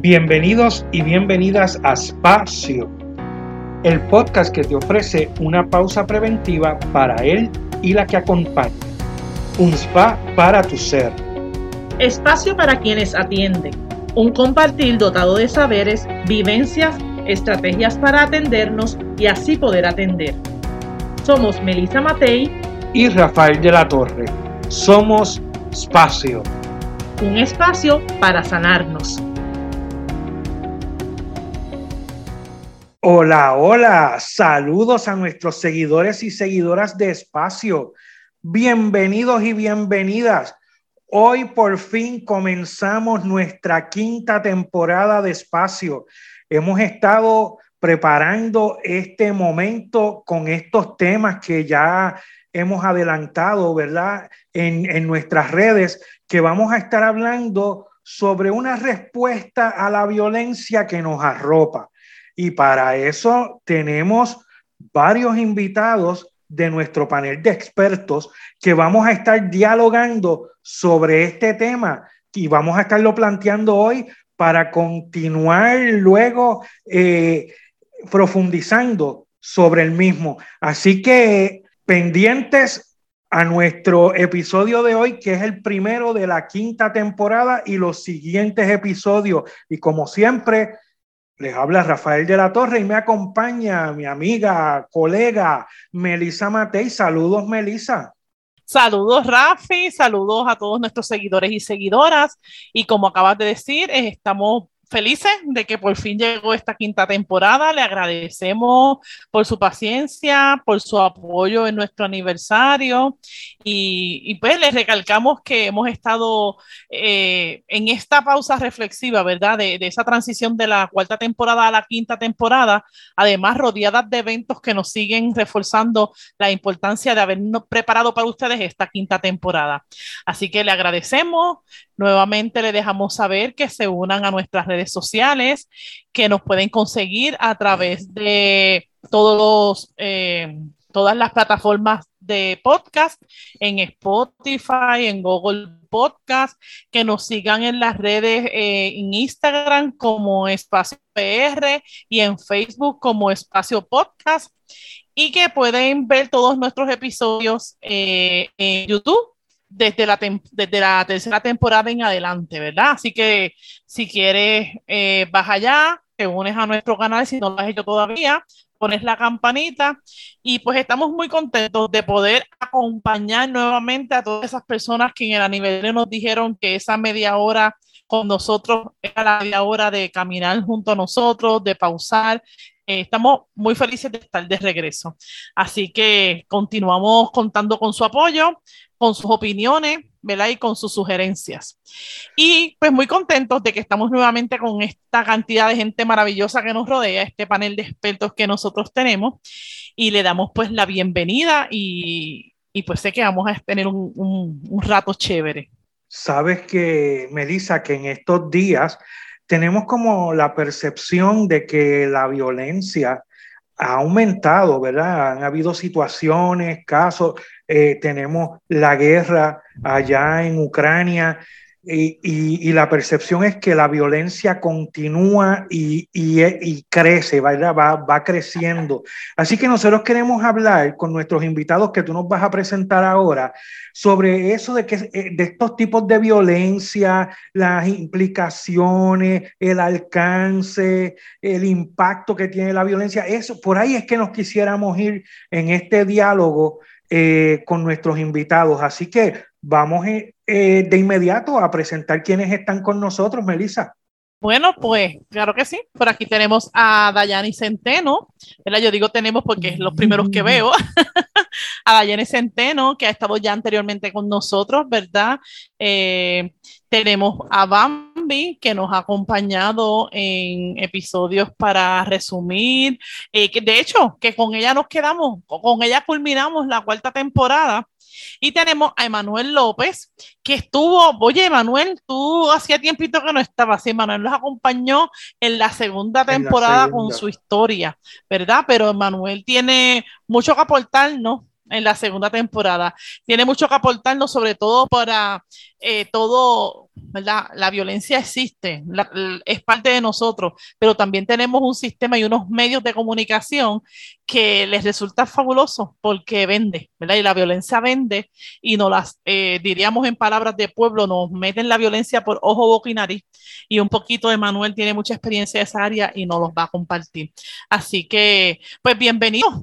Bienvenidos y bienvenidas a Espacio, el podcast que te ofrece una pausa preventiva para él y la que acompaña. Un spa para tu ser. Espacio para quienes atienden. Un compartir dotado de saberes, vivencias, estrategias para atendernos y así poder atender. Somos Melissa Matei y Rafael de la Torre. Somos Espacio. Un espacio para sanarnos. Hola, hola, saludos a nuestros seguidores y seguidoras de Espacio. Bienvenidos y bienvenidas. Hoy por fin comenzamos nuestra quinta temporada de Espacio. Hemos estado preparando este momento con estos temas que ya hemos adelantado, ¿verdad? En, en nuestras redes, que vamos a estar hablando sobre una respuesta a la violencia que nos arropa. Y para eso tenemos varios invitados de nuestro panel de expertos que vamos a estar dialogando sobre este tema y vamos a estarlo planteando hoy para continuar luego eh, profundizando sobre el mismo. Así que pendientes a nuestro episodio de hoy, que es el primero de la quinta temporada y los siguientes episodios. Y como siempre, les habla Rafael de la Torre y me acompaña mi amiga, colega Melisa Matei. Saludos, Melisa. Saludos, Rafi. Saludos a todos nuestros seguidores y seguidoras. Y como acabas de decir, estamos felices de que por fin llegó esta quinta temporada. Le agradecemos por su paciencia, por su apoyo en nuestro aniversario y, pues les recalcamos que hemos estado eh, en esta pausa reflexiva, ¿verdad? De, de, esa transición de la cuarta temporada a la quinta temporada, además rodeadas de eventos que nos siguen reforzando la importancia de habernos preparado para ustedes esta quinta temporada. Así que le agradecemos. Nuevamente le dejamos saber que se unan a nuestras redes sociales, que nos pueden conseguir a través de todos eh, todas las plataformas de podcast, en Spotify, en Google Podcast, que nos sigan en las redes, eh, en Instagram como Espacio PR y en Facebook como Espacio Podcast, y que pueden ver todos nuestros episodios eh, en YouTube desde la, desde la tercera temporada en adelante, ¿verdad? Así que si quieres, eh, vas allá, te unes a nuestro canal si no lo has hecho todavía, pones la campanita y pues estamos muy contentos de poder acompañar nuevamente a todas esas personas que en el aniversario nos dijeron que esa media hora con nosotros era la media hora de caminar junto a nosotros, de pausar. Eh, estamos muy felices de estar de regreso. Así que continuamos contando con su apoyo con sus opiniones, ¿verdad? Y con sus sugerencias. Y pues muy contentos de que estamos nuevamente con esta cantidad de gente maravillosa que nos rodea, este panel de expertos que nosotros tenemos, y le damos pues la bienvenida y, y pues sé que vamos a tener un, un, un rato chévere. Sabes que, Melissa, que en estos días tenemos como la percepción de que la violencia ha aumentado, ¿verdad? Han habido situaciones, casos, eh, tenemos la guerra allá en Ucrania y, y, la percepción es que la violencia continúa y, y crece, ¿verdad? Va, va, creciendo. Así que nosotros queremos hablar con nuestros invitados que tú nos vas a presentar ahora sobre eso de, que, eh, de estos tipos de violencia, las implicaciones, el alcance, el impacto que tiene la violencia. Eso, por ahí es que nos quisiéramos ir en este diálogo eh, con nuestros invitados. Así que vamos eh, eh, de inmediato a presentar quienes están con nosotros, Melissa. Bueno, pues claro que sí. Por aquí tenemos a Dayani Centeno. Yo digo tenemos porque es los primeros que veo. a Dayani Centeno, que ha estado ya anteriormente con nosotros, ¿verdad? Eh, tenemos a Bambi, que nos ha acompañado en episodios para resumir. Que de hecho, que con ella nos quedamos, con ella culminamos la cuarta temporada y tenemos a Emanuel López, que estuvo, oye, Emanuel, tú hacía tiempito que no estabas, Emanuel nos acompañó en la segunda temporada con su historia, ¿verdad? Pero Emanuel tiene mucho que aportar, ¿no? En la segunda temporada. Tiene mucho que aportarnos, sobre todo para eh, todo, ¿verdad? La violencia existe, es parte de nosotros, pero también tenemos un sistema y unos medios de comunicación que les resulta fabuloso porque vende, ¿verdad? Y la violencia vende y nos las, eh, diríamos en palabras de pueblo, nos meten la violencia por ojo, boca y nariz. Y un poquito de Manuel tiene mucha experiencia en esa área y nos los va a compartir. Así que, pues bienvenido.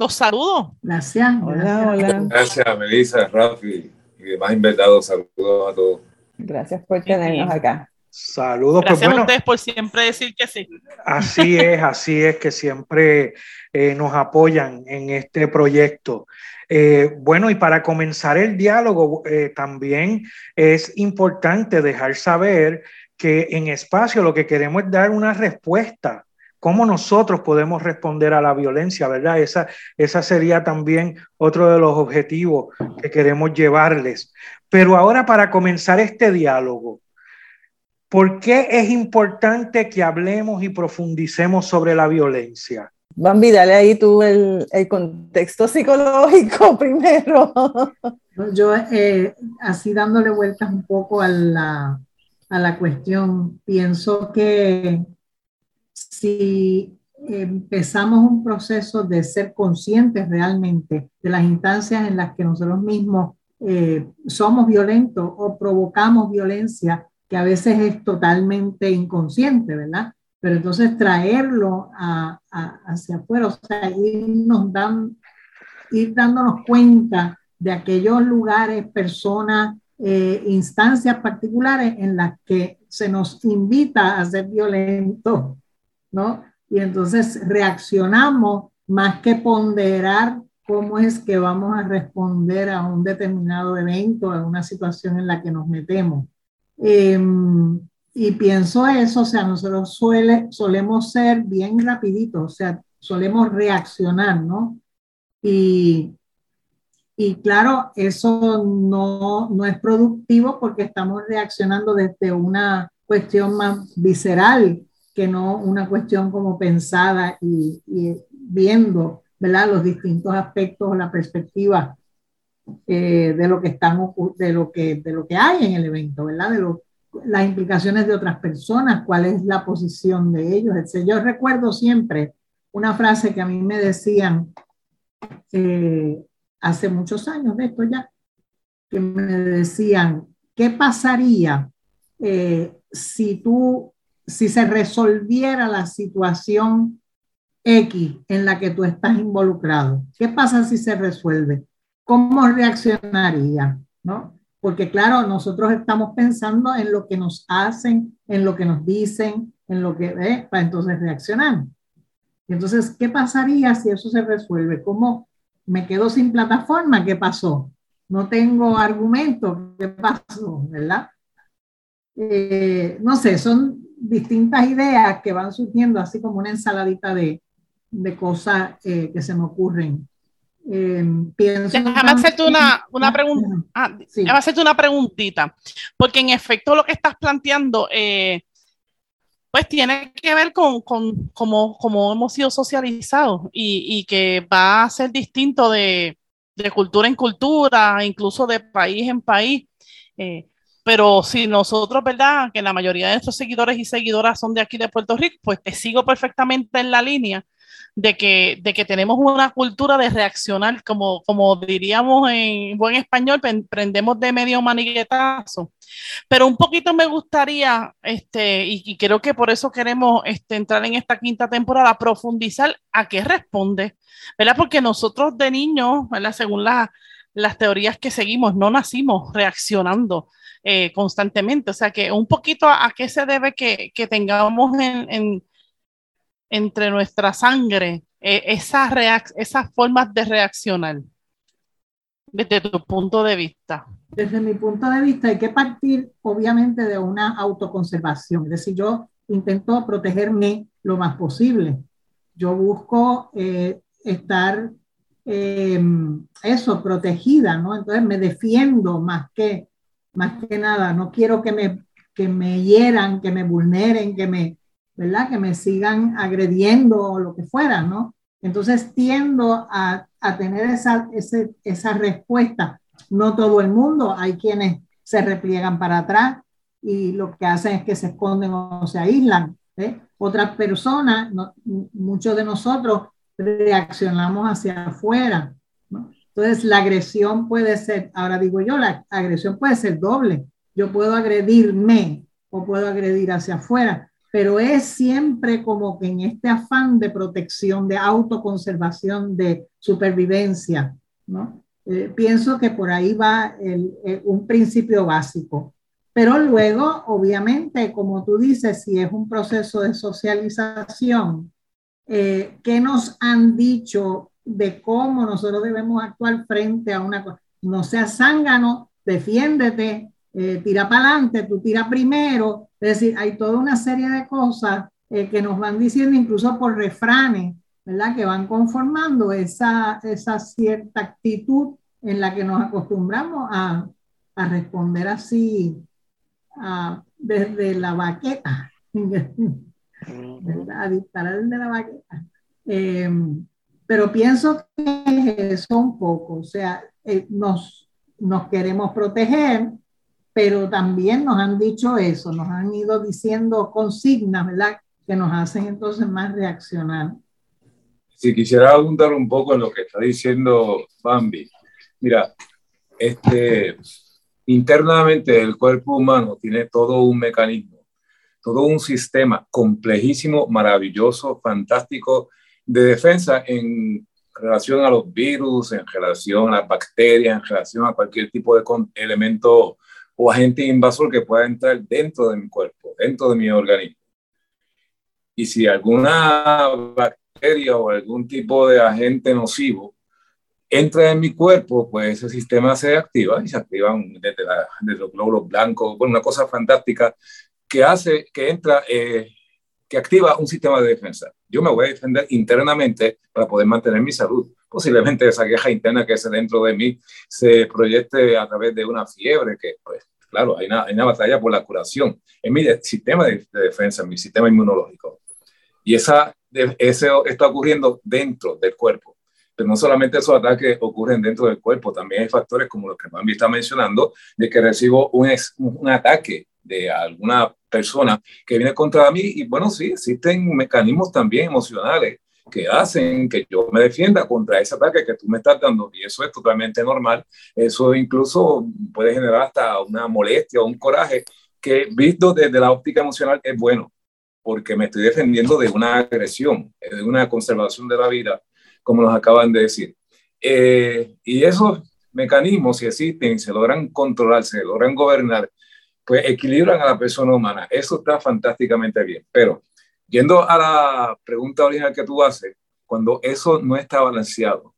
Los saludo. Gracias. Hola, hola. Gracias, Melissa, Rafi y demás invitados. Saludos a todos. Gracias por tenernos acá. Saludos. Pues Gracias a ustedes por siempre decir que sí. Así es, así es que siempre eh, nos apoyan en este proyecto. Eh, bueno, y para comenzar el diálogo, eh, también es importante dejar saber que en espacio lo que queremos es dar una respuesta cómo nosotros podemos responder a la violencia, ¿verdad? Esa, esa sería también otro de los objetivos que queremos llevarles. Pero ahora para comenzar este diálogo, ¿por qué es importante que hablemos y profundicemos sobre la violencia? Bambi, dale ahí tú el, el contexto psicológico primero. Yo, eh, así dándole vueltas un poco a la, a la cuestión, pienso que si empezamos un proceso de ser conscientes realmente de las instancias en las que nosotros mismos eh, somos violentos o provocamos violencia, que a veces es totalmente inconsciente, ¿verdad? Pero entonces traerlo hacia afuera, o sea, irnos dan, ir dándonos cuenta de aquellos lugares, personas, eh, instancias particulares en las que se nos invita a ser violentos ¿no? Y entonces reaccionamos más que ponderar cómo es que vamos a responder a un determinado evento, a una situación en la que nos metemos. Em, y pienso eso, o sea, nosotros suele, solemos ser bien rapiditos, o sea, solemos reaccionar, ¿no? Y, y claro, eso no, no es productivo porque estamos reaccionando desde una cuestión más visceral que no una cuestión como pensada y, viendo ¿verdad? los distintos aspectos o la perspectiva eh, de, lo que están, de, lo que, de lo que hay en el evento, ¿verdad? de las implicaciones de otras personas, cuál es la posición de ellos. Etc. Yo recuerdo siempre una frase que a mí me decían eh, hace muchos años de esto ya, que me decían, ¿qué pasaría eh, si tú si se resolviera la situación X en la que tú estás involucrado, ¿qué pasa si se resuelve? ¿Cómo reaccionaría? ¿No? Porque claro, nosotros estamos pensando en lo que nos hacen, en lo que nos dicen, en lo que, ¿eh? para entonces reaccionar. Entonces, ¿qué pasaría si eso se resuelve? ¿Cómo me quedo sin plataforma? ¿Qué pasó? No tengo argumento. ¿Qué pasó? ¿Verdad? Eh, no sé, son distintas ideas que van surgiendo, así como una ensaladita de, de cosas eh, que se me ocurren. Eh, pienso déjame hacerte una, una pregunta. Ah, déjame hacerte una preguntita, porque en efecto lo que estás planteando, eh, pues tiene que ver con, con cómo, cómo, hemos sido socializados y, y, que va a ser distinto de, de, cultura en cultura, incluso de país en país. Eh, pero si nosotros, ¿verdad? Que la mayoría de nuestros seguidores y seguidoras son de aquí de Puerto Rico, pues te sigo perfectamente en la línea de que, de que tenemos una cultura de reaccionar, como, como diríamos en buen español, prendemos de medio maniguetazo. Pero un poquito me gustaría, este, y, creo que por eso queremos este, entrar en esta quinta temporada, profundizar a qué responde, ¿verdad? Porque nosotros de niños, ¿verdad? Según las teorías que seguimos, no nacimos reaccionando eh, constantemente. O sea que un poquito a, qué se debe que, que tengamos en, entre nuestra sangre eh, esas, esas formas de reaccionar desde tu punto de vista. Desde mi punto de vista hay que partir obviamente de una autoconservación, es decir, yo intento protegerme lo más posible. Yo busco eh, estar eso, protegida, ¿no? Entonces me defiendo más que más que nada, no quiero que me, que me hieran, que me vulneren, que me, ¿verdad? Que me sigan agrediendo o lo que fuera, ¿no? Entonces tiendo a, a tener esa, ese, esa respuesta. No todo el mundo, hay quienes se repliegan para atrás y lo que hacen es que se esconden o se aíslan. ¿eh? Otras personas, muchos de nosotros reaccionamos hacia afuera. Entonces, la agresión puede ser, ahora digo yo, la agresión puede ser doble. Yo puedo agredirme o puedo agredir hacia afuera, pero es siempre como que en este afán de protección, de autoconservación, de supervivencia, ¿no? Eh, pienso que por ahí va eh, un principio básico. Pero luego, obviamente, como tú dices, si es un proceso de socialización, eh, ¿qué nos han dicho de cómo nosotros debemos actuar frente a una cosa? No seas zángano, defiéndete, eh, tira para adelante, tú tira primero. Es decir, hay toda una serie de cosas eh, que nos van diciendo, incluso por refranes, ¿verdad? Que van conformando esa, esa cierta actitud en la que nos acostumbramos a, a responder así desde la baqueta, ¿verdad? A disparar desde la baqueta. Em, pero pienso que es eso un poco, o sea, eh, nos, nos queremos proteger, pero también nos han dicho eso, nos han ido diciendo consignas, ¿verdad? Que nos hacen entonces más reaccionar. Si quisiera abundar un poco en lo que está diciendo Bambi, mira, este, internamente el cuerpo humano tiene todo un mecanismo, todo un sistema complejísimo, maravilloso, fantástico de defensa en relación a los virus, en relación a las bacterias, en relación a cualquier tipo de elemento o agente invasor que pueda entrar dentro de mi cuerpo, dentro de mi organismo. Y si alguna bacteria o algún tipo de agente nocivo entra en mi cuerpo, pues ese sistema se activa y se activan desde, los glóbulos blancos, bueno, una cosa fantástica que hace, que entra, eh, que activa un sistema de defensa. Yo me voy a defender internamente para poder mantener mi salud. Posiblemente esa queja interna que es dentro de mí se proyecte a través de una fiebre que, pues, claro, hay una, hay una batalla por la curación en mi sistema de, defensa, en mi sistema inmunológico. Y esa, eso está ocurriendo dentro del cuerpo. Pero no solamente esos ataques ocurren dentro del cuerpo, también hay factores como los que Bambi está mencionando, de que recibo un, un ataque de alguna persona que viene contra mí y bueno, sí, existen mecanismos también emocionales que hacen que yo me defienda contra ese ataque que tú me estás dando y eso es totalmente normal. Eso incluso puede generar hasta una molestia o un coraje que visto desde la óptica emocional es bueno porque me estoy defendiendo de una agresión, de una conservación de la vida, como nos acaban de decir. Eh, y esos mecanismos, si existen, se logran controlar, se logran gobernar, pues equilibran a la persona humana. Eso está fantásticamente bien. Pero Yendo a la pregunta original que tú haces, cuando eso no está balanceado,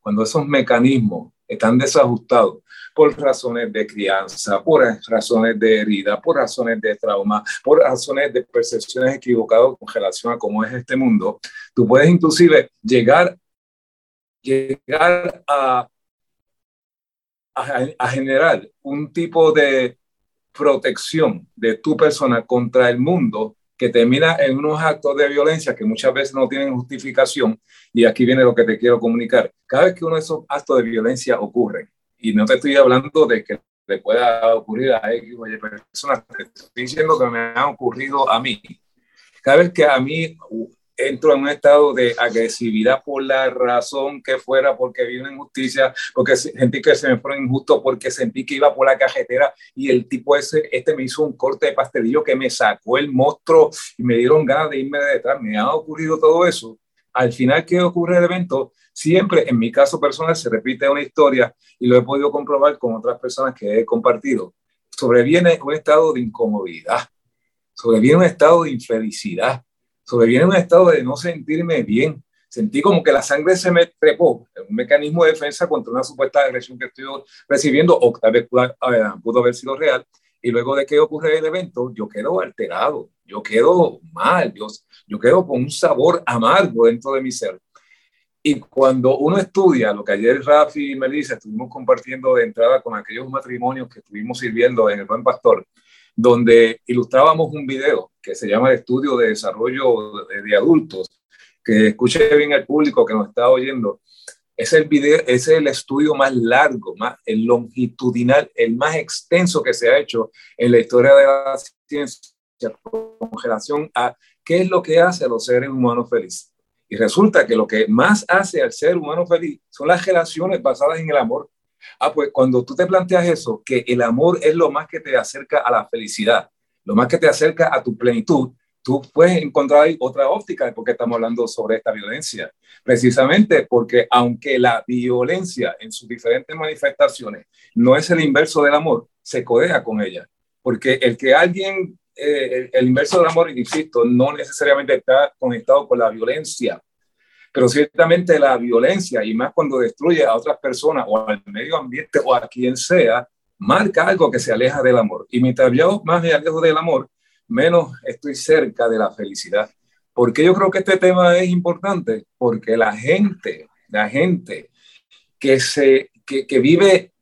cuando esos mecanismos están desajustados por razones de crianza, por razones de herida, por razones de trauma, por razones de percepciones equivocadas con relación a cómo es este mundo, tú puedes inclusive llegar, llegar a, a, a generar un tipo de protección de tu persona contra el mundo que termina en unos actos de violencia que muchas veces no tienen justificación. Y aquí viene lo que te quiero comunicar. Cada vez que uno de esos actos de violencia ocurre, y no te estoy hablando de que le pueda ocurrir a X o Y personas, te estoy diciendo que me ha ocurrido a mí. Cada vez que a mí entro en un estado de agresividad por la razón que fuera, porque vi una injusticia, porque sentí que se me fue injusto, porque sentí que iba por la cajetera y el tipo ese, este me hizo un corte de pastelillo que me sacó el monstruo y me dieron ganas de irme de detrás. Me ha ocurrido todo eso. Al final, ¿qué ocurre el evento? Siempre, en mi caso personal, se repite una historia y lo he podido comprobar con otras personas que he compartido. Sobreviene un estado de incomodidad, sobreviene un estado de infelicidad, sobreviene un estado de no sentirme bien. Sentí como que la sangre se me trepó, un mecanismo de defensa contra una supuesta agresión que estoy recibiendo, o tal vez pudo, pudo haber sido real. Y luego de que ocurre el evento, yo quedo alterado, yo quedo mal, yo, yo quedo con un sabor amargo dentro de mi ser. Y cuando uno estudia lo que ayer Rafi y Melissa estuvimos compartiendo de entrada con aquellos matrimonios que estuvimos sirviendo en el Buen Pastor, donde ilustrábamos un video que se llama Estudio de Desarrollo de, Adultos, que escuche bien al público que nos está oyendo. Es el, video, es el estudio más largo, más el longitudinal, el más extenso que se ha hecho en la historia de la ciencia con relación a qué es lo que hace a los seres humanos felices. Y resulta que lo que más hace al ser humano feliz son las relaciones basadas en el amor. Ah, pues cuando tú te planteas eso, que el amor es lo más que te acerca a la felicidad, lo más que te acerca a tu plenitud, tú puedes encontrar ahí otra óptica de por qué estamos hablando sobre esta violencia. Precisamente porque aunque la violencia en sus diferentes manifestaciones no es el inverso del amor, se codea con ella. Porque el que alguien, eh, el, inverso del amor, insisto, no necesariamente está conectado con la violencia, pero ciertamente la violencia, y más cuando destruye a otras personas o al medio ambiente o a quien sea, marca algo que se aleja del amor. Y mientras yo más me alejo del amor, menos estoy cerca de la felicidad. ¿Por qué yo creo que este tema es importante? Porque la gente, la gente que, se, que, que vive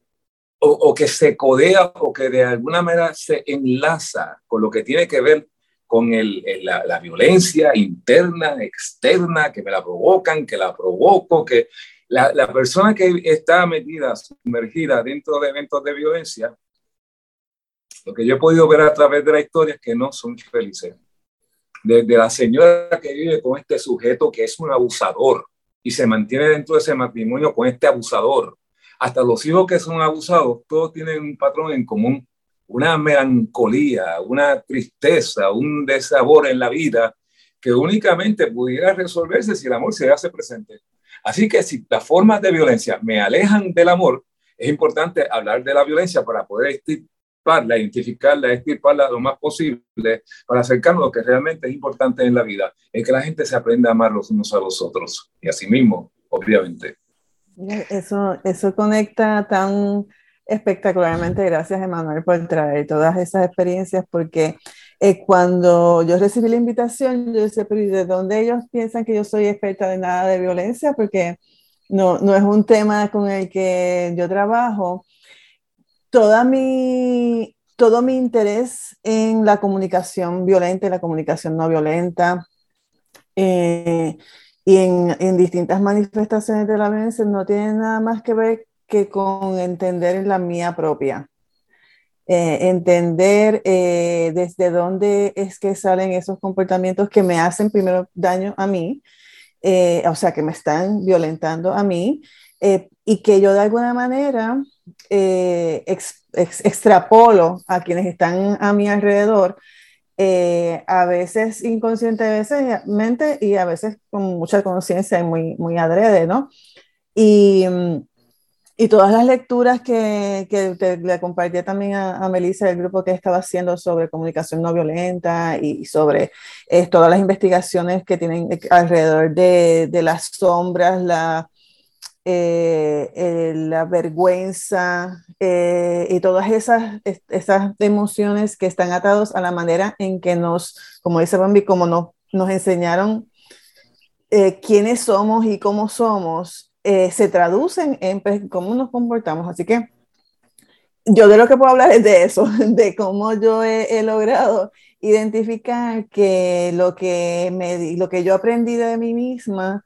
o, o, que se codea o que de alguna manera se enlaza con lo que tiene que ver con el, la, la, violencia interna, externa, que me la provocan, que la provoco, que la, la persona que está metida, sumergida dentro de eventos de violencia, lo que yo he podido ver a través de la historia es que no son felices. Desde la señora que vive con este sujeto que es un abusador y se mantiene dentro de ese matrimonio con este abusador, hasta los hijos que son abusados, todos tienen un patrón en común, una melancolía, una tristeza, un desabor en la vida que únicamente pudiera resolverse si el amor se hace presente. Así que si las formas de violencia me alejan del amor, es importante hablar de la violencia para poder la identificarla, extirparla lo más posible para acercarnos a lo que realmente es importante en la vida, es que la gente se aprenda a amar los unos a los otros y a sí mismo, obviamente. Eso, eso conecta tan espectacularmente, gracias Emanuel por traer todas esas experiencias, porque eh, cuando yo recibí la invitación, yo decía, pero ¿de dónde ellos piensan que yo soy experta de nada de violencia? Porque no, no es un tema con el que yo trabajo toda mi, todo mi interés en la comunicación violenta y la comunicación no violenta eh, y en, en, distintas manifestaciones de la violencia no tiene nada más que ver que con entender la mía propia. Eh, entender eh, desde dónde es que salen esos comportamientos que me hacen primero daño a mí, o sea, que me están violentando a mí, y que yo de alguna manera eh, extrapolo a quienes están a mi alrededor, eh, a veces inconscientemente y a veces con mucha conciencia y muy, muy adrede, ¿no? Y, y todas las lecturas que, que le compartí también a, a Melissa del grupo que estaba haciendo sobre comunicación no violenta y sobre eh, todas las investigaciones que tienen alrededor de, de las sombras, la, eh, eh, la vergüenza eh, y todas esas, esas emociones que están atados a la manera en que nos, como dice Bambi, como nos, nos enseñaron quiénes somos y cómo somos, se traducen en pues, cómo nos comportamos. Así que yo de lo que puedo hablar es de eso, de cómo yo he, he logrado identificar que lo que, me, lo que yo aprendí de mí misma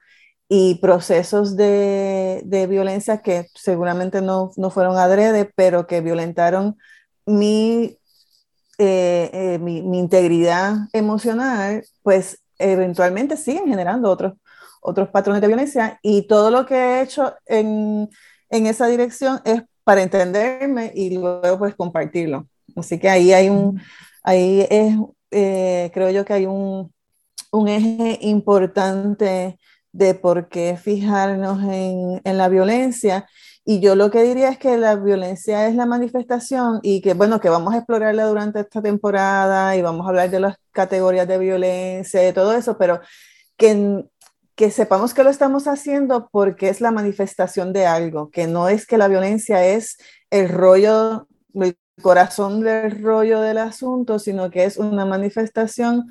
y procesos de, de, violencia que seguramente no, no, fueron adrede, pero que violentaron mi, eh, eh, mi, mi, integridad emocional, pues eventualmente siguen generando otros, otros patrones de violencia y todo lo que he hecho en, en esa dirección es para entenderme y luego pues compartirlo. Así que ahí hay un, ahí es, eh, creo yo que hay un, un eje importante de por qué fijarnos en, en, la violencia. Y yo lo que diría es que la violencia es la manifestación y que, bueno, que vamos a explorarla durante esta temporada y vamos a hablar de las categorías de violencia y todo eso, pero que, que sepamos que lo estamos haciendo porque es la manifestación de algo, que no es que la violencia es el rollo, el corazón del rollo del asunto, sino que es una manifestación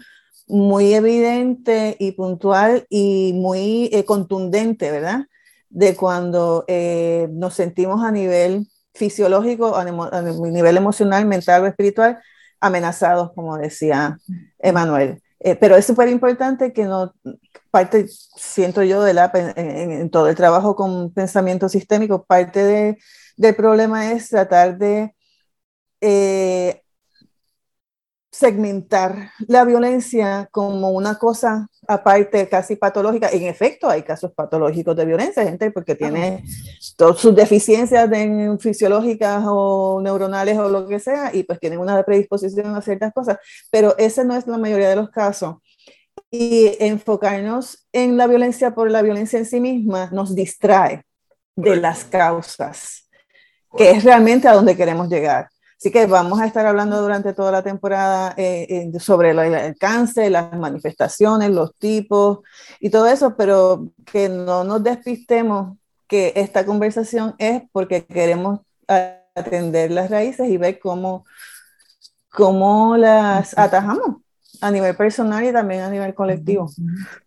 muy evidente y puntual y muy eh, contundente, ¿verdad? De cuando eh, nos sentimos a nivel fisiológico, a, nivel emocional, mental o espiritual, amenazados, como decía Emanuel. Eh, pero es súper importante que no, parte, siento yo, de la, en, todo el trabajo con pensamiento sistémico, parte de, del problema es tratar de eh, segmentar la violencia como una cosa aparte casi patológica. En efecto, hay casos patológicos de violencia, gente porque tiene todas sus deficiencias fisiológicas o neuronales o lo que sea, y pues tienen una predisposición a ciertas cosas, pero ese no es la mayoría de los casos. Y enfocarnos en la violencia por la violencia en sí misma nos distrae de las causas, que es realmente a donde queremos llegar. Así que vamos a estar hablando durante toda la temporada eh, eh, sobre el, el, cáncer, las manifestaciones, los tipos y todo eso, pero que no nos despistemos que esta conversación es porque queremos atender las raíces y ver cómo, cómo las atajamos a nivel personal y también a nivel colectivo.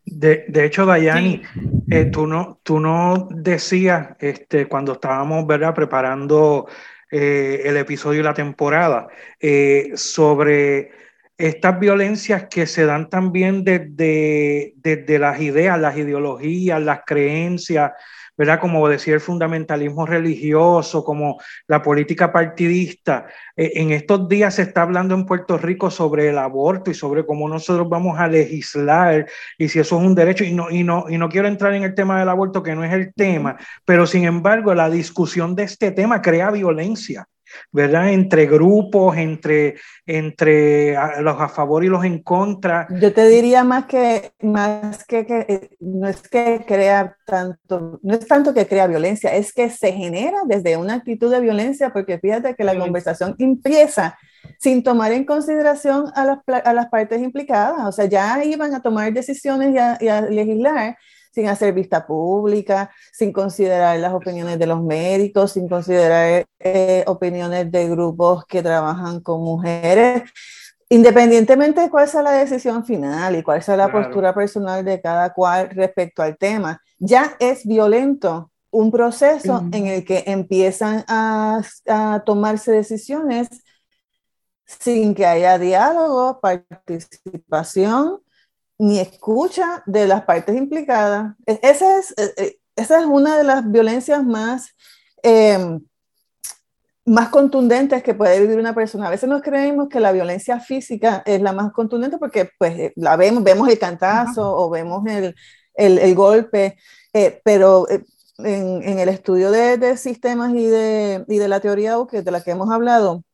De, de hecho, Dayani, eh, tú, no, tú no decías este, cuando estábamos ¿verdad? preparando eh, el episodio y la temporada, eh, sobre estas violencias que se dan también desde, desde las ideas, las ideologías, las creencias, ¿verdad? Como decía el fundamentalismo religioso, como la política partidista. Eh, en estos días se está hablando en Puerto Rico sobre el aborto y sobre cómo nosotros vamos a legislar y si eso es un derecho. Y no, y no, y no quiero entrar en el tema del aborto, que no es el tema, pero sin embargo, la discusión de este tema crea violencia. ¿Verdad? Entre grupos, entre, entre los a favor y los en contra. Yo te diría más que, más que, que, no es que crea tanto, no es tanto que crea violencia, es que se genera desde una actitud de violencia, porque fíjate que la conversación empieza sin tomar en consideración a las, a las partes implicadas, o sea, ya iban a tomar decisiones y a legislar sin hacer vista pública, sin considerar las opiniones de los médicos, sin considerar eh, opiniones de grupos que trabajan con mujeres, independientemente de cuál sea la decisión final y cuál sea la postura personal de cada cual respecto al tema, ya es violento un proceso en el que empiezan a, a tomarse decisiones sin que haya diálogo, participación ni escucha de las partes implicadas. E, esa es, e, e, esa es una de las violencias más, em, más contundentes que puede vivir una persona. A veces nos creemos que la violencia física es la más contundente porque pues, eh, la vemos, vemos el cantazo o vemos el, el, el golpe, eh, pero eh, en, en, el estudio de, de sistemas y de, y de, la teoría de la que hemos hablado,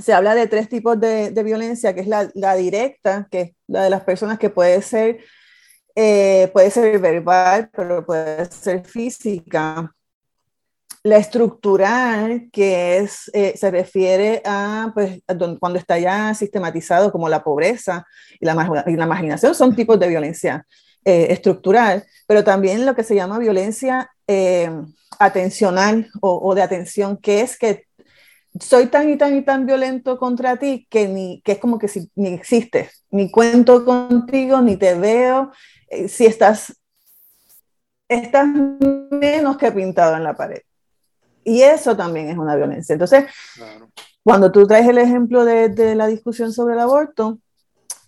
se habla de tres tipos de, violencia, que es la, directa, que es la de las personas que puede ser, eh, puede ser verbal, pero puede ser física. La estructural, que es, eh, se refiere a, pues, cuando está ya sistematizado como la pobreza y la, y la marginación, son tipos de violencia eh, estructural, pero también lo que se llama violencia atencional o, o, de atención, que es que soy tan y tan y tan violento contra ti que, ni, que es como que si, ni existes, ni cuento contigo, ni te veo, eh, si estás, estás menos que pintado en la pared. Y eso también es una violencia. Entonces, cuando tú traes el ejemplo de, de, la discusión sobre el aborto,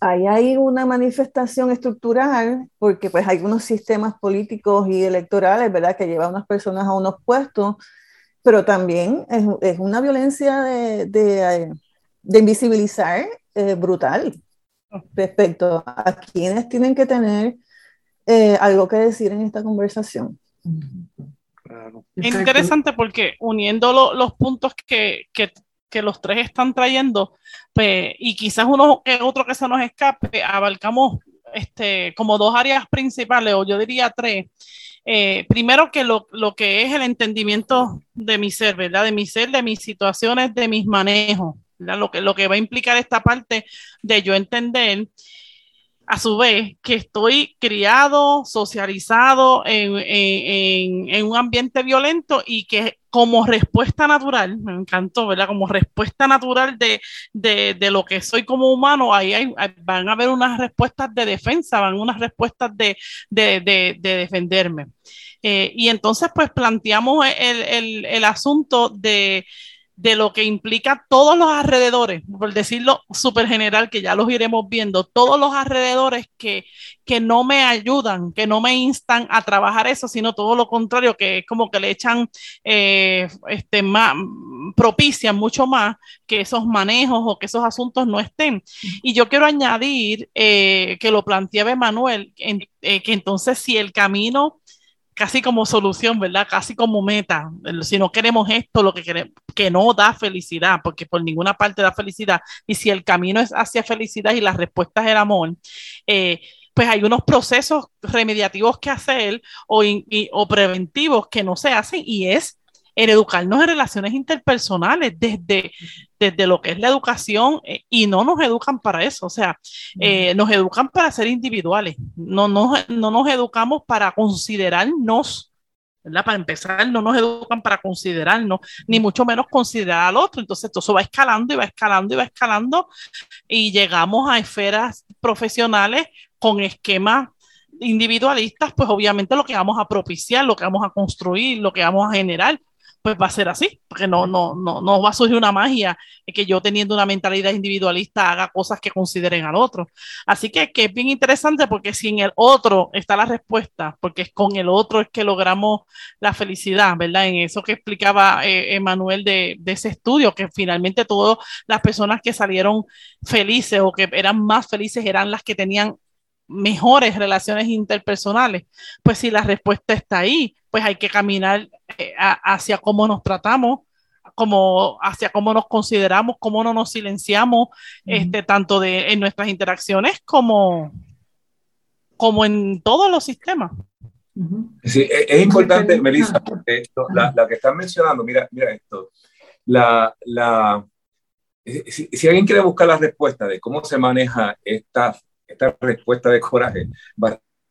ahí hay una manifestación estructural, porque pues hay unos sistemas políticos y electorales, ¿verdad?, que llevan a unas personas a unos puestos pero también es, es una violencia de, de, de invisibilizar eh, brutal respecto a quienes tienen que tener eh, algo que decir en esta conversación. Claro. Interesante porque uniendo lo, los puntos que, que, que, los tres están trayendo, pues, y quizás uno que otro que se nos escape, abarcamos este, como dos áreas principales, o yo diría tres, eh, primero que lo, lo, que es el entendimiento de mi ser, ¿verdad? De mi ser, de mis situaciones, de mis manejos. Lo que, lo que va a implicar esta parte de yo entender a su vez que estoy criado, socializado en, en, en, un ambiente violento y que como respuesta natural, me encantó, ¿verdad? Como respuesta natural de, de, de lo que soy como humano, ahí hay, van a haber unas respuestas de defensa, van unas respuestas de, de defenderme. Eh, y entonces, pues planteamos el, el, el asunto de de lo que implica todos los alrededores, por decirlo súper general, que ya los iremos viendo, todos los alrededores que, que no me ayudan, que no me instan a trabajar eso, sino todo lo contrario, que es como que le echan, eh, este, más, propician mucho más que esos manejos o que esos asuntos no estén. Y yo quiero añadir eh, que lo planteaba Manuel, eh, que entonces si el camino casi como solución, ¿verdad? Casi como meta. Si no queremos esto, lo que queremos, que no da felicidad, porque por ninguna parte da felicidad. Y si el camino es hacia felicidad y la respuesta es el amor, eh, pues hay unos procesos remediativos que hacer o, o preventivos que no se hacen y es en educarnos en relaciones interpersonales desde, desde lo que es la educación eh, y no nos educan para eso, o sea, eh, nos educan para ser individuales, no, no, no nos educamos para considerarnos. ¿verdad? Para empezar, no nos educan para considerarnos, ni mucho menos considerar al otro. Entonces, todo eso va escalando y va escalando y va escalando y llegamos a esferas profesionales con esquemas individualistas, pues obviamente lo que vamos a propiciar, lo que vamos a construir, lo que vamos a generar, pues va a ser así, porque no, no, no, no va a surgir una magia que yo teniendo una mentalidad individualista haga cosas que consideren al otro. Así que, que es bien interesante porque si en el otro está la respuesta, porque es con el otro es que logramos la felicidad, ¿verdad? En eso que explicaba eh, Emanuel de, de ese estudio, que finalmente todas las personas que salieron felices o que eran más felices eran las que tenían mejores relaciones interpersonales, pues si la respuesta está ahí, pues hay que caminar eh, hacia cómo nos tratamos, como hacia cómo nos consideramos, cómo no nos silenciamos, este, tanto de, en nuestras interacciones como, como en todos los sistemas. Sí, e, es, importante, Melissa, porque la, que están mencionando, mira, mira esto, la, la, eh, si, si, alguien quiere buscar la respuesta de cómo se maneja esta esta respuesta de coraje.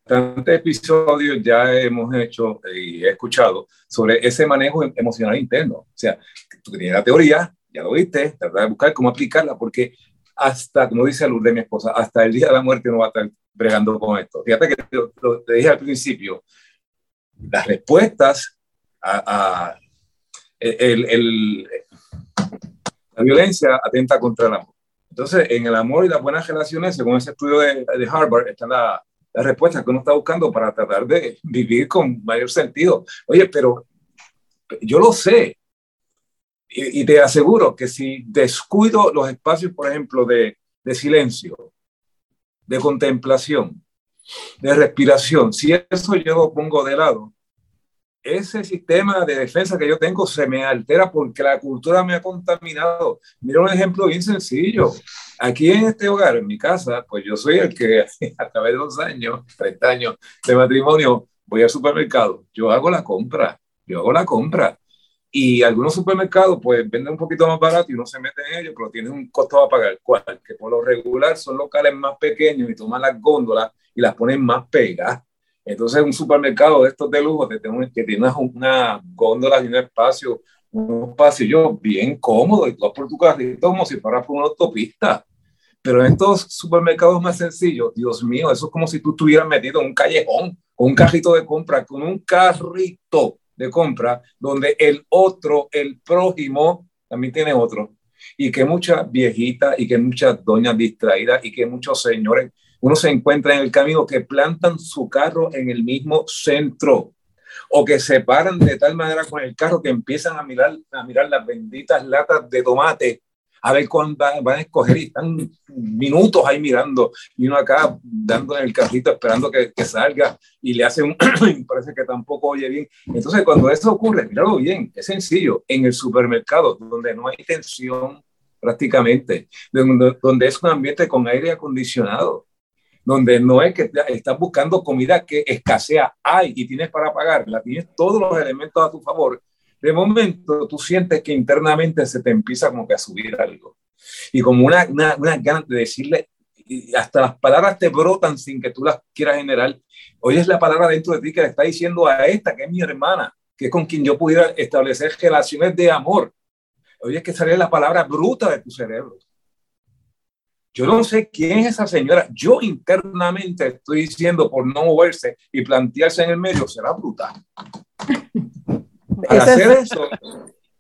Bastantes episodios ya hemos hecho y he escuchado sobre ese manejo emocional interno. O sea, tú tienes la teoría, ya lo viste, tratar de buscar cómo aplicarla, porque hasta, como dice Lourdes, mi esposa, hasta el día de la muerte no va a estar bregando con esto. Fíjate que lo, te dije al principio, las respuestas a, el, el, la violencia atenta contra el amor. Entonces, en el amor y las buenas relaciones, según ese estudio de, de Harvard, está la, la respuesta que uno está buscando para tratar de vivir con mayor sentido. Oye, pero yo lo sé. Y, te aseguro que si descuido los espacios, por ejemplo, de, de, silencio, de contemplación, de respiración, si eso yo lo pongo de lado, ese sistema de defensa que yo tengo se me altera porque la cultura me ha contaminado. Mira un ejemplo bien sencillo. Aquí en este hogar, en mi casa, pues yo soy el que a través de dos años, 30 años de matrimonio, voy al supermercado, yo hago la compra, yo hago la compra. Y algunos supermercados pues venden un poquito más barato y uno se mete en ellos, pero tienen un costo a pagar. ¿Cuál? Que por lo regular son locales más pequeños y toman las góndolas y las ponen más pegadas entonces, un supermercado de estos de lujo que tiene una góndola y un espacio, un pasillo bien cómodo y tú por tu carrito como si fueras por una autopista. Pero en estos supermercados más sencillos, Dios mío, eso es como si tú estuvieras metido en un callejón con un carrito de compra, con un carrito de compra, donde el otro, el prójimo, también tiene otro. Y que muchas viejitas y que muchas doñas distraídas y que muchos señores uno se encuentra en el camino que plantan su carro en el mismo centro o que se paran de tal manera con el carro que empiezan a mirar, a mirar las benditas latas de tomate a ver cuándo van a escoger y están minutos ahí mirando y uno acá dando en el carrito esperando que, que salga y le hace un parece que tampoco oye bien. Entonces cuando eso ocurre, míralo bien, es sencillo, en el supermercado donde no hay tensión prácticamente, donde, donde es un ambiente con aire acondicionado, donde no es que estás buscando comida que escasea, hay y tienes para pagarla, tienes todos los elementos a tu favor. De momento tú sientes que internamente se te empieza como que a subir algo. Y como una, una, una ganas de decirle, hasta las palabras te brotan sin que tú las quieras generar. Hoy es la palabra dentro de ti que le está diciendo a esta, que es mi hermana, que es con quien yo pudiera establecer relaciones de amor. Hoy es que sale la palabra bruta de tu cerebro. Yo no sé quién es esa señora. Yo internamente estoy diciendo por no moverse y plantearse en el medio será brutal. Para hacer eso,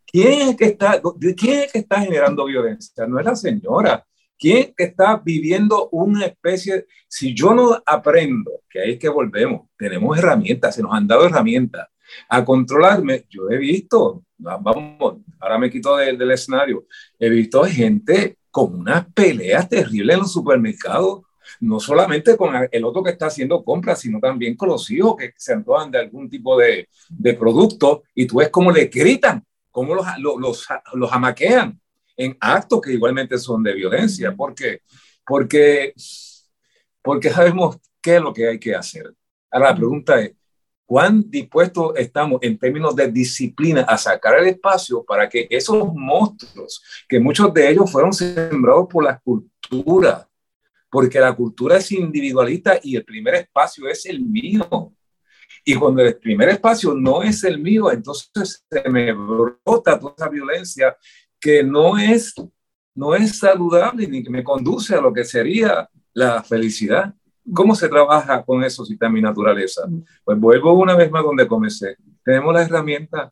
¿quién es que está, quién es que está generando violencia? No es la señora. ¿Quién que está viviendo una especie? Si yo no aprendo, que ahí es que volvemos, tenemos herramientas, se nos han dado herramientas a controlarme. Yo he visto, vamos, ahora me quito del, del escenario, he visto gente con unas peleas terribles en los supermercados no solamente con el otro que está haciendo compras, sino también con los hijos que se antojan de algún tipo de, de producto y tú ves cómo le gritan, cómo los, los, los, amaquean en actos que igualmente son de violencia. ¿Por qué? Porque, porque sabemos qué es lo que hay que hacer. Ahora la pregunta es, ¿cuán dispuestos estamos en términos de disciplina a sacar el espacio para que esos monstruos, que muchos de ellos fueron sembrados por la cultura, porque la cultura es individualista y el primer espacio es el mío. Y cuando el primer espacio no es el mío, entonces se me brota toda esa violencia que no es, no es saludable ni que me conduce a lo que sería la felicidad. ¿Cómo se trabaja con eso si está en mi naturaleza? Pues vuelvo una vez más donde comencé. Tenemos las herramientas,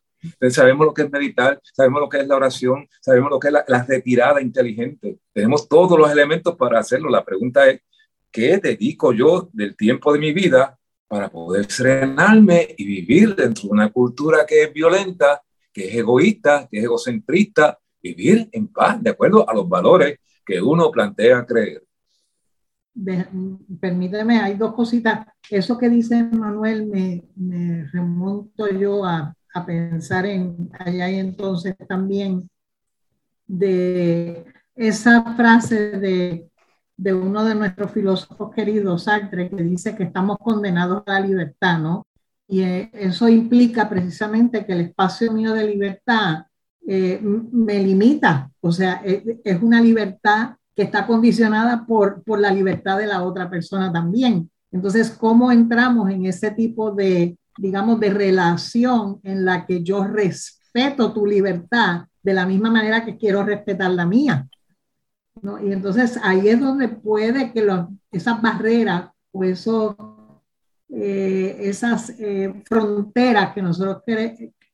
sabemos lo que es meditar, sabemos lo que es la oración, sabemos lo que es la, retirada inteligente. Tenemos todos los elementos para hacerlo. La pregunta es, ¿qué dedico yo del tiempo de mi vida para poder serenarme y vivir dentro de una cultura que es violenta, que es egoísta, que es egocentrista, vivir en paz, de acuerdo a los valores que uno plantea creer? Permíteme, hay dos cositas. Eso que dice Manuel me, remonto yo a, a pensar en allá y entonces también de esa frase de, de, uno de nuestros filósofos queridos, Sartre, que dice que estamos condenados a la libertad, ¿no? Y eh, eso implica precisamente que el espacio mío de libertad eh, me limita, o sea, es, es, una libertad está condicionada por, por la libertad de la otra persona también. Entonces, ¿cómo entramos en ese tipo de, digamos, de relación en la que yo respeto tu libertad de la misma manera que quiero respetar la mía. ¿no? Y entonces ahí es donde puede que los, esas barreras o eso, eh, esas eh, fronteras que nosotros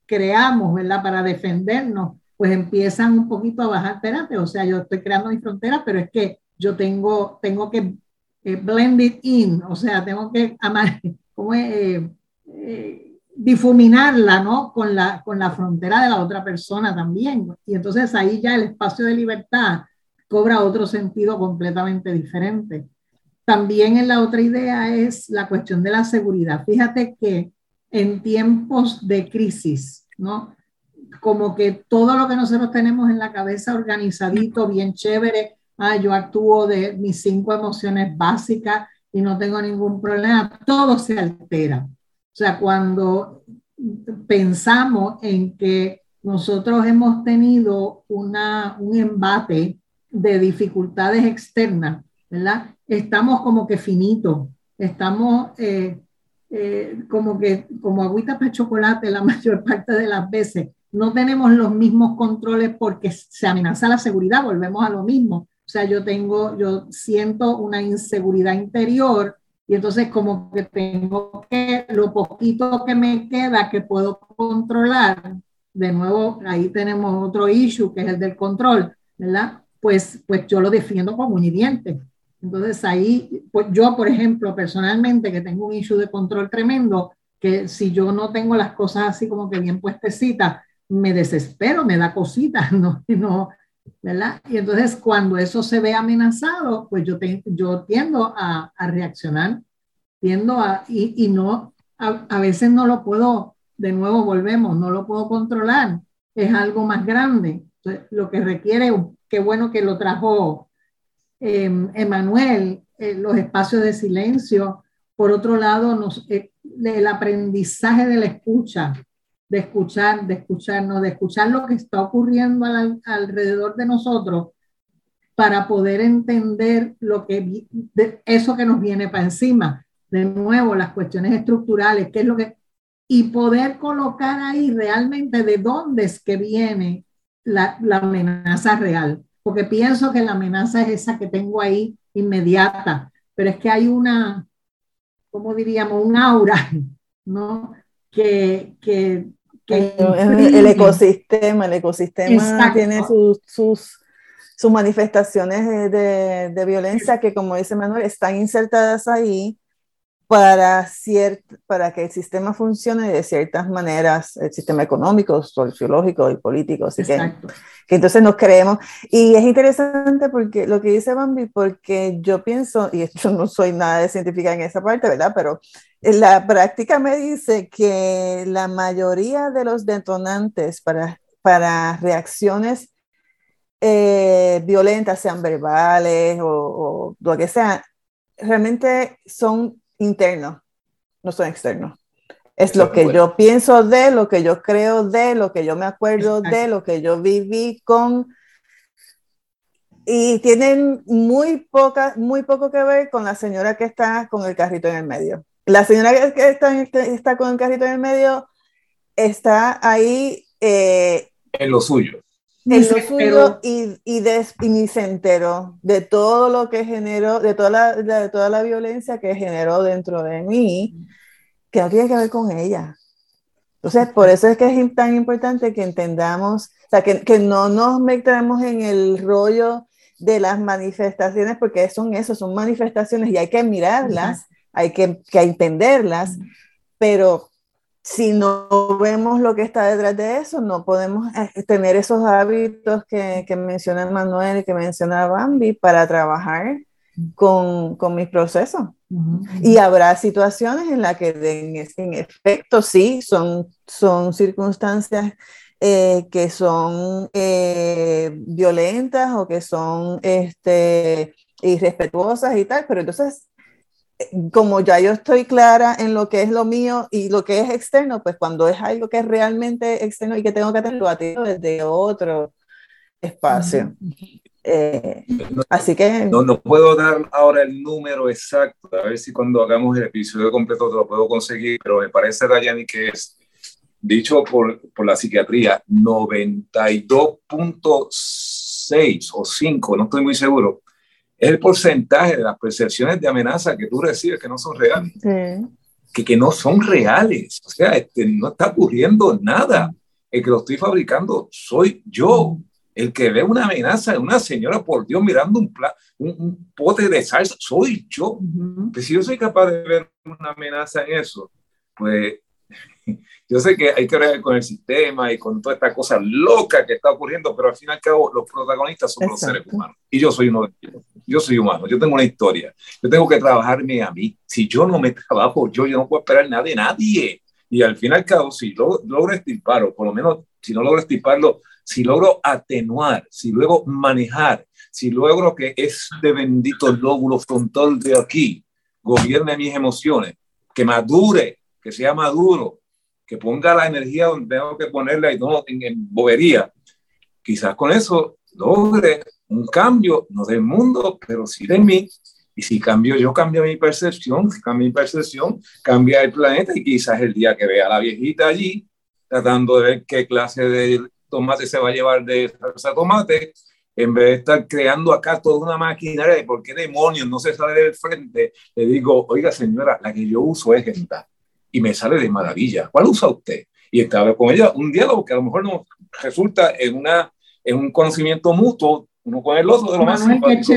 creamos, ¿verdad? Para defendernos, pues empiezan un poquito a bajar. Espérate, o sea, yo estoy creando mi frontera, pero es que yo tengo, tengo que eh, blend it in, o sea, tengo que amar, ¿cómo es? Eh, difuminarla, ¿no? Con la, con la frontera de la otra persona también. Y entonces ahí ya el espacio de libertad cobra otro sentido completamente diferente. También en la otra idea es la cuestión de la seguridad. Fíjate que en tiempos de crisis, ¿no? Como que todo lo que nosotros tenemos en la cabeza organizadito, bien chévere, ah, yo actúo de mis cinco emociones básicas y no tengo ningún problema, todo se altera. O sea, cuando pensamos en que nosotros hemos tenido una, un embate de dificultades externas, ¿verdad? Estamos como que finitos, estamos eh, eh, como que como agüita para chocolate la mayor parte de las veces. No tenemos los mismos controles porque se amenaza la seguridad, volvemos a lo mismo. O sea, yo tengo, yo siento una inseguridad interior y entonces como que tengo que, lo poquito que me queda que puedo controlar, de nuevo ahí tenemos otro issue que es el del control, ¿verdad? Pues, pues yo lo defiendo con un y diente. Entonces ahí, pues yo por ejemplo personalmente que tengo un issue de control tremendo, que si yo no tengo las cosas así como que bien puestecitas, me desespero, me da cositas, no, no, ¿verdad? Y entonces cuando eso se ve amenazado, pues yo, yo tiendo a, a, reaccionar, tiendo a, y, y no, a, a, veces no lo puedo, de nuevo volvemos, no lo puedo controlar, es algo más grande. Lo que requiere, qué bueno que lo trajo eh, Emanuel, eh, los espacios de silencio. Por otro lado, nos, eh, el aprendizaje de la escucha, de escuchar, de escucharnos, de escuchar lo que está ocurriendo alrededor de nosotros para poder entender lo que eso que nos viene para encima. De nuevo, las cuestiones estructurales, qué es lo que y poder colocar ahí realmente de dónde es que viene la, la amenaza real, porque pienso que la amenaza es esa que tengo ahí inmediata, pero es que hay una, ¿cómo diríamos? Un aura, ¿no? Que, que el, ecosistema, el ecosistema tiene sus, sus, sus manifestaciones de, de, violencia que, como dice Manuel, están insertadas ahí para, para que el sistema funcione de ciertas maneras, el sistema económico, sociológico y político. Así que, que, entonces nos creemos. Y es interesante porque lo que dice Bambi, porque yo pienso, y yo no soy nada de científica en esa parte, ¿verdad? Pero la práctica me dice que la mayoría de los detonantes para, para reacciones eh, violentas, sean verbales o, o lo que sea, realmente son interno, no son externos. Es lo que yo pienso de, lo que yo creo de, lo que yo me acuerdo de, lo que yo viví con. Y tienen muy, poca, muy poco que ver con la señora que está con el carrito en el medio. La señora que está, está con el carrito en el medio está ahí. Eh, en lo suyo en lo suyo y, y, de, y ni se enteró de todo lo que generó, de toda la, de toda la violencia que generó dentro de mí, que no tiene que ver con ella. Entonces, por eso es que es tan importante que entendamos, o sea, que, que no nos metamos en el rollo de las manifestaciones, porque son eso, son manifestaciones y hay que mirarlas, hay que, que entenderlas, pero si no vemos lo que está detrás de eso, no podemos eh, tener esos hábitos que, que menciona Manuel y que menciona Bambi para trabajar con, con mis procesos. Y habrá situaciones en las que en, efecto sí, son, son circunstancias eh, que son eh, violentas o que son este, irrespetuosas y tal, pero entonces como ya yo estoy clara en lo que es lo mío y lo que es externo, pues cuando es algo que es realmente externo y que tengo que tenerlo atiendo desde otro espacio. Eh, así que... No, no puedo dar ahora el número exacto, a ver si cuando hagamos el episodio completo te lo puedo conseguir, pero me parece, Dayani, que es, dicho por, por la psiquiatría, 92.6 o 5, no estoy muy seguro, es el porcentaje de las percepciones de amenaza que tú recibes que no son reales. Que, que no son reales. O sea, este, no está ocurriendo nada. El que lo estoy fabricando soy yo. El que ve una amenaza de una señora, por Dios, mirando un, un, pote de salsa, soy yo. Pues si yo soy capaz de ver una amenaza en eso, pues yo sé que hay que ver con el sistema y con toda esta cosa loca que está ocurriendo, pero al fin y al cabo los protagonistas son los seres humanos. Y yo soy uno de ellos. Yo soy humano, yo tengo una historia. Yo tengo que trabajarme a mí. Si yo no me trabajo, yo, yo no puedo esperar nada de nadie. Y al fin y al cabo, si logro estirparlo, por lo menos si no logro estirparlo, si logro atenuar, si luego manejar, si logro que este bendito lóbulo frontal de aquí gobierne mis emociones, que madure, que sea maduro, que ponga la energía donde tengo que ponerla y no en, bobería, quizás con eso logre un cambio, no del mundo, pero sí de mí. Y si cambio yo, cambio mi percepción, si cambio mi percepción, cambia el planeta y quizás el día que vea a la viejita allí, tratando de ver qué clase de tomate se va a llevar de salsa tomate, en vez de estar creando acá toda una maquinaria de por qué demonios no se sale del frente, le digo, oiga señora, la que yo uso es esta. Y me sale de maravilla. ¿Cuál usa usted? Y estaba con ella un diálogo que a lo mejor nos resulta en, una, en un conocimiento mutuo uno con el otro de lo más simpático.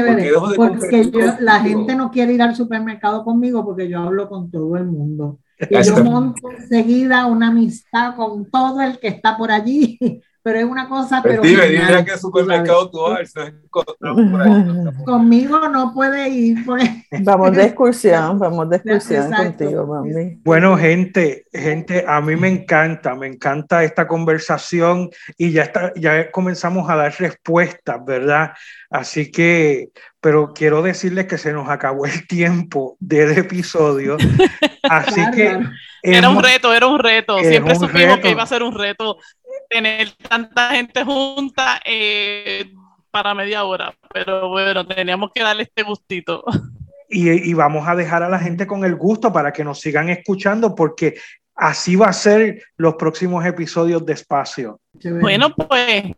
Porque, la gente no quiere ir al supermercado conmigo porque yo hablo con todo el mundo. Y yo monto enseguida una amistad con todo el que está por allí pero es una cosa. Pero dime, dime a qué supermercado tú vas. Conmigo no puede ir. Pues. Vamos de excursión, vamos de excursión contigo, mami. Bueno, gente, gente, a mí me encanta, me encanta esta conversación y ya está, ya comenzamos a dar respuestas, ¿verdad? Así que, pero quiero decirles que se nos acabó el tiempo del episodio. Así que. Era un reto, era un reto. Siempre supimos que iba a ser un reto tener tanta gente junta eh, para media hora, pero bueno, teníamos que darle este gustito. Y, vamos a dejar a la gente con el gusto para que nos sigan escuchando, porque así va a ser los próximos episodios de Espacio. Bueno, pues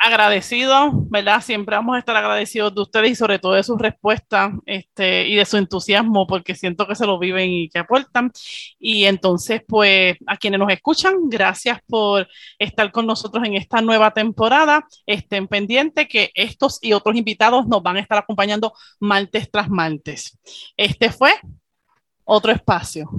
agradecidos, ¿verdad? Siempre vamos a estar agradecidos de ustedes y sobre todo de sus respuestas este, y de su entusiasmo, porque siento que se lo viven y que aportan. Y entonces, pues, a quienes nos escuchan, gracias por estar con nosotros en esta nueva temporada. Estén pendientes que estos y otros invitados nos van a estar acompañando martes tras martes. Este fue otro espacio.